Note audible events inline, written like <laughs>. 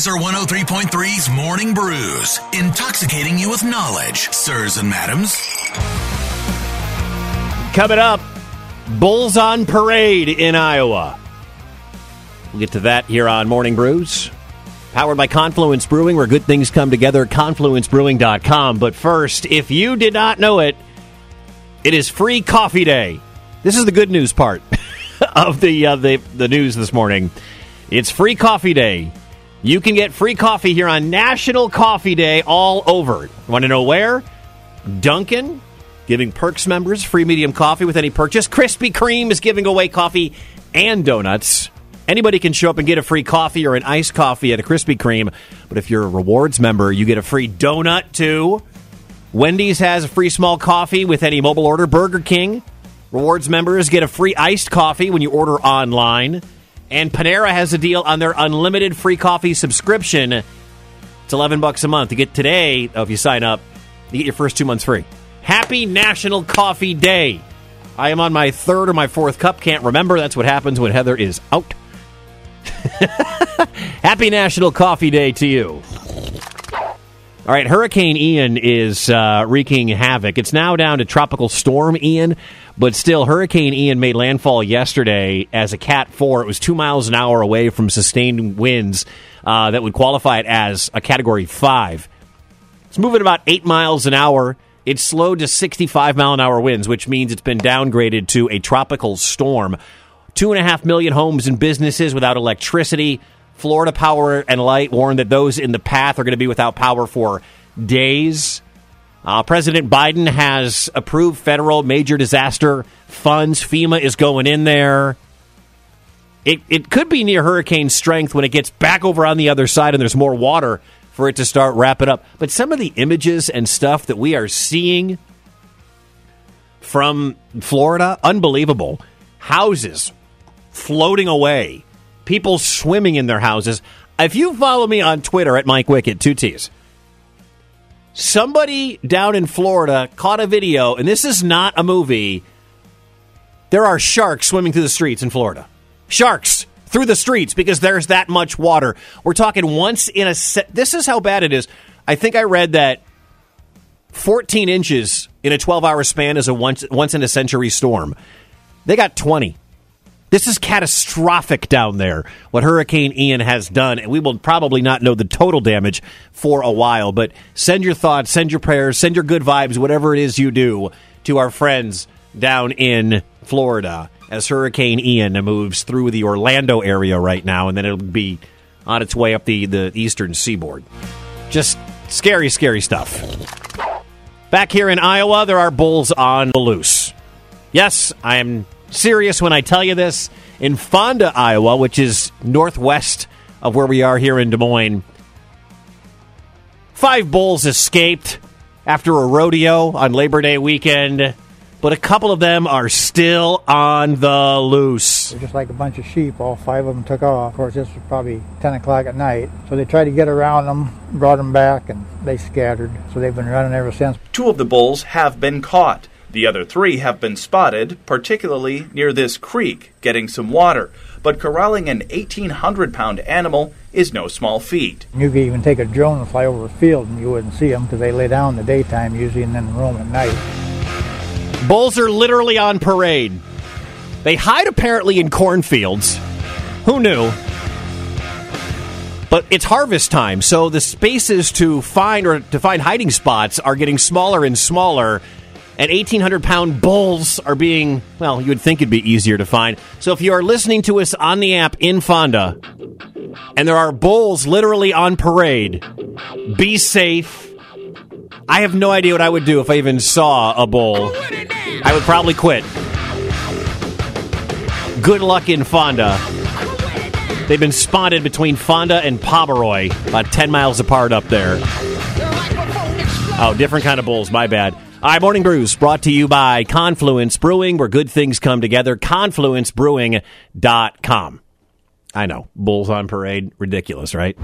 Lazer 103.3's Morning Brews, intoxicating you with knowledge, sirs and madams. Coming up, Bulls on Parade in Iowa. We'll get to that here on Morning Brews. Powered by Confluence Brewing, where good things come together, confluencebrewing.com. But first, if you did not know it, it is free coffee day. This is the good news part <laughs> of the, uh, the, the news this morning. It's free coffee day. You can get free coffee here on National Coffee Day all over. Want to know where? Dunkin', giving Perks members free medium coffee with any purchase. Krispy Kreme is giving away coffee and donuts. Anybody can show up and get a free coffee or an iced coffee at a Krispy Kreme, but if you're a rewards member, you get a free donut too. Wendy's has a free small coffee with any mobile order. Burger King rewards members get a free iced coffee when you order online. And Panera has a deal on their unlimited free coffee subscription. It's 11 bucks a month. You get today, oh, if you sign up, you get your first two months free. Happy National Coffee Day. I am on my third or my fourth cup. Can't remember. That's what happens when Heather is out. <laughs> Happy National Coffee Day to you. All right, Hurricane Ian is uh, wreaking havoc. It's now down to Tropical Storm Ian, but still, Hurricane Ian made landfall yesterday as a Cat 4. It was two miles an hour away from sustained winds uh, that would qualify it as a Category 5. It's moving about eight miles an hour. It's slowed to 65 mile an hour winds, which means it's been downgraded to a tropical storm. Two and a half million homes and businesses without electricity. Florida Power and Light warned that those in the path are going to be without power for days. Uh, President Biden has approved federal major disaster funds. FEMA is going in there. It, it could be near hurricane strength when it gets back over on the other side and there's more water for it to start wrapping up. But some of the images and stuff that we are seeing from Florida, unbelievable. Houses floating away, people swimming in their houses. If you follow me on Twitter at Mike Wickett, two T's, somebody down in Florida caught a video, and this is not a movie. There are sharks swimming through the streets in Florida. Sharks through the streets because there's that much water. We're talking once in a. This is how bad it is. I think I read that 14 inches in a 12 hour span is a once, once in a century storm. They got 20. This is catastrophic down there, what Hurricane Ian has done. And we will probably not know the total damage for a while, but send your thoughts, send your prayers, send your good vibes, whatever it is you do, to our friends down in Florida as Hurricane Ian moves through the Orlando area right now, and then it'll be on its way up the, the eastern seaboard. Just scary, scary stuff. Back here in Iowa, there are bulls on the loose. Yes, I am serious when I tell you this. In Fonda, Iowa, which is northwest of where we are here in Des Moines, five bulls escaped after a rodeo on Labor Day weekend, but a couple of them are still on the loose. They're just like a bunch of sheep. All five of them took off. Of course, this was probably 10 o'clock at night. So they tried to get around them, brought them back, and they scattered. So they've been running ever since. Two of the bulls have been caught. The other three have been spotted, particularly near this creek, getting some water. But corralling an 1,800 pound animal is no small feat. You could even take a drone and fly over a field and you wouldn't see them because they lay down in the daytime usually and then roam at night. Bulls are literally on parade. They hide apparently in cornfields. Who knew? But it's harvest time, so the spaces to find or to find hiding spots are getting smaller and smaller and 1,800 pound bulls are being, well, you would think it'd be easier to find. So if you are listening to us on the app in Fonda, and there are bulls literally on parade, be safe. I have no idea what I would do if I even saw a bull. I would probably quit. Good luck in Fonda. They've been spotted between Fonda and Pomeroy, about 10 miles apart up there. Oh, different kind of bulls, my bad. All right, Morning Brews brought to you by Confluence Brewing, where good things come together. ConfluenceBrewing.com. I know, bulls on parade, ridiculous, right?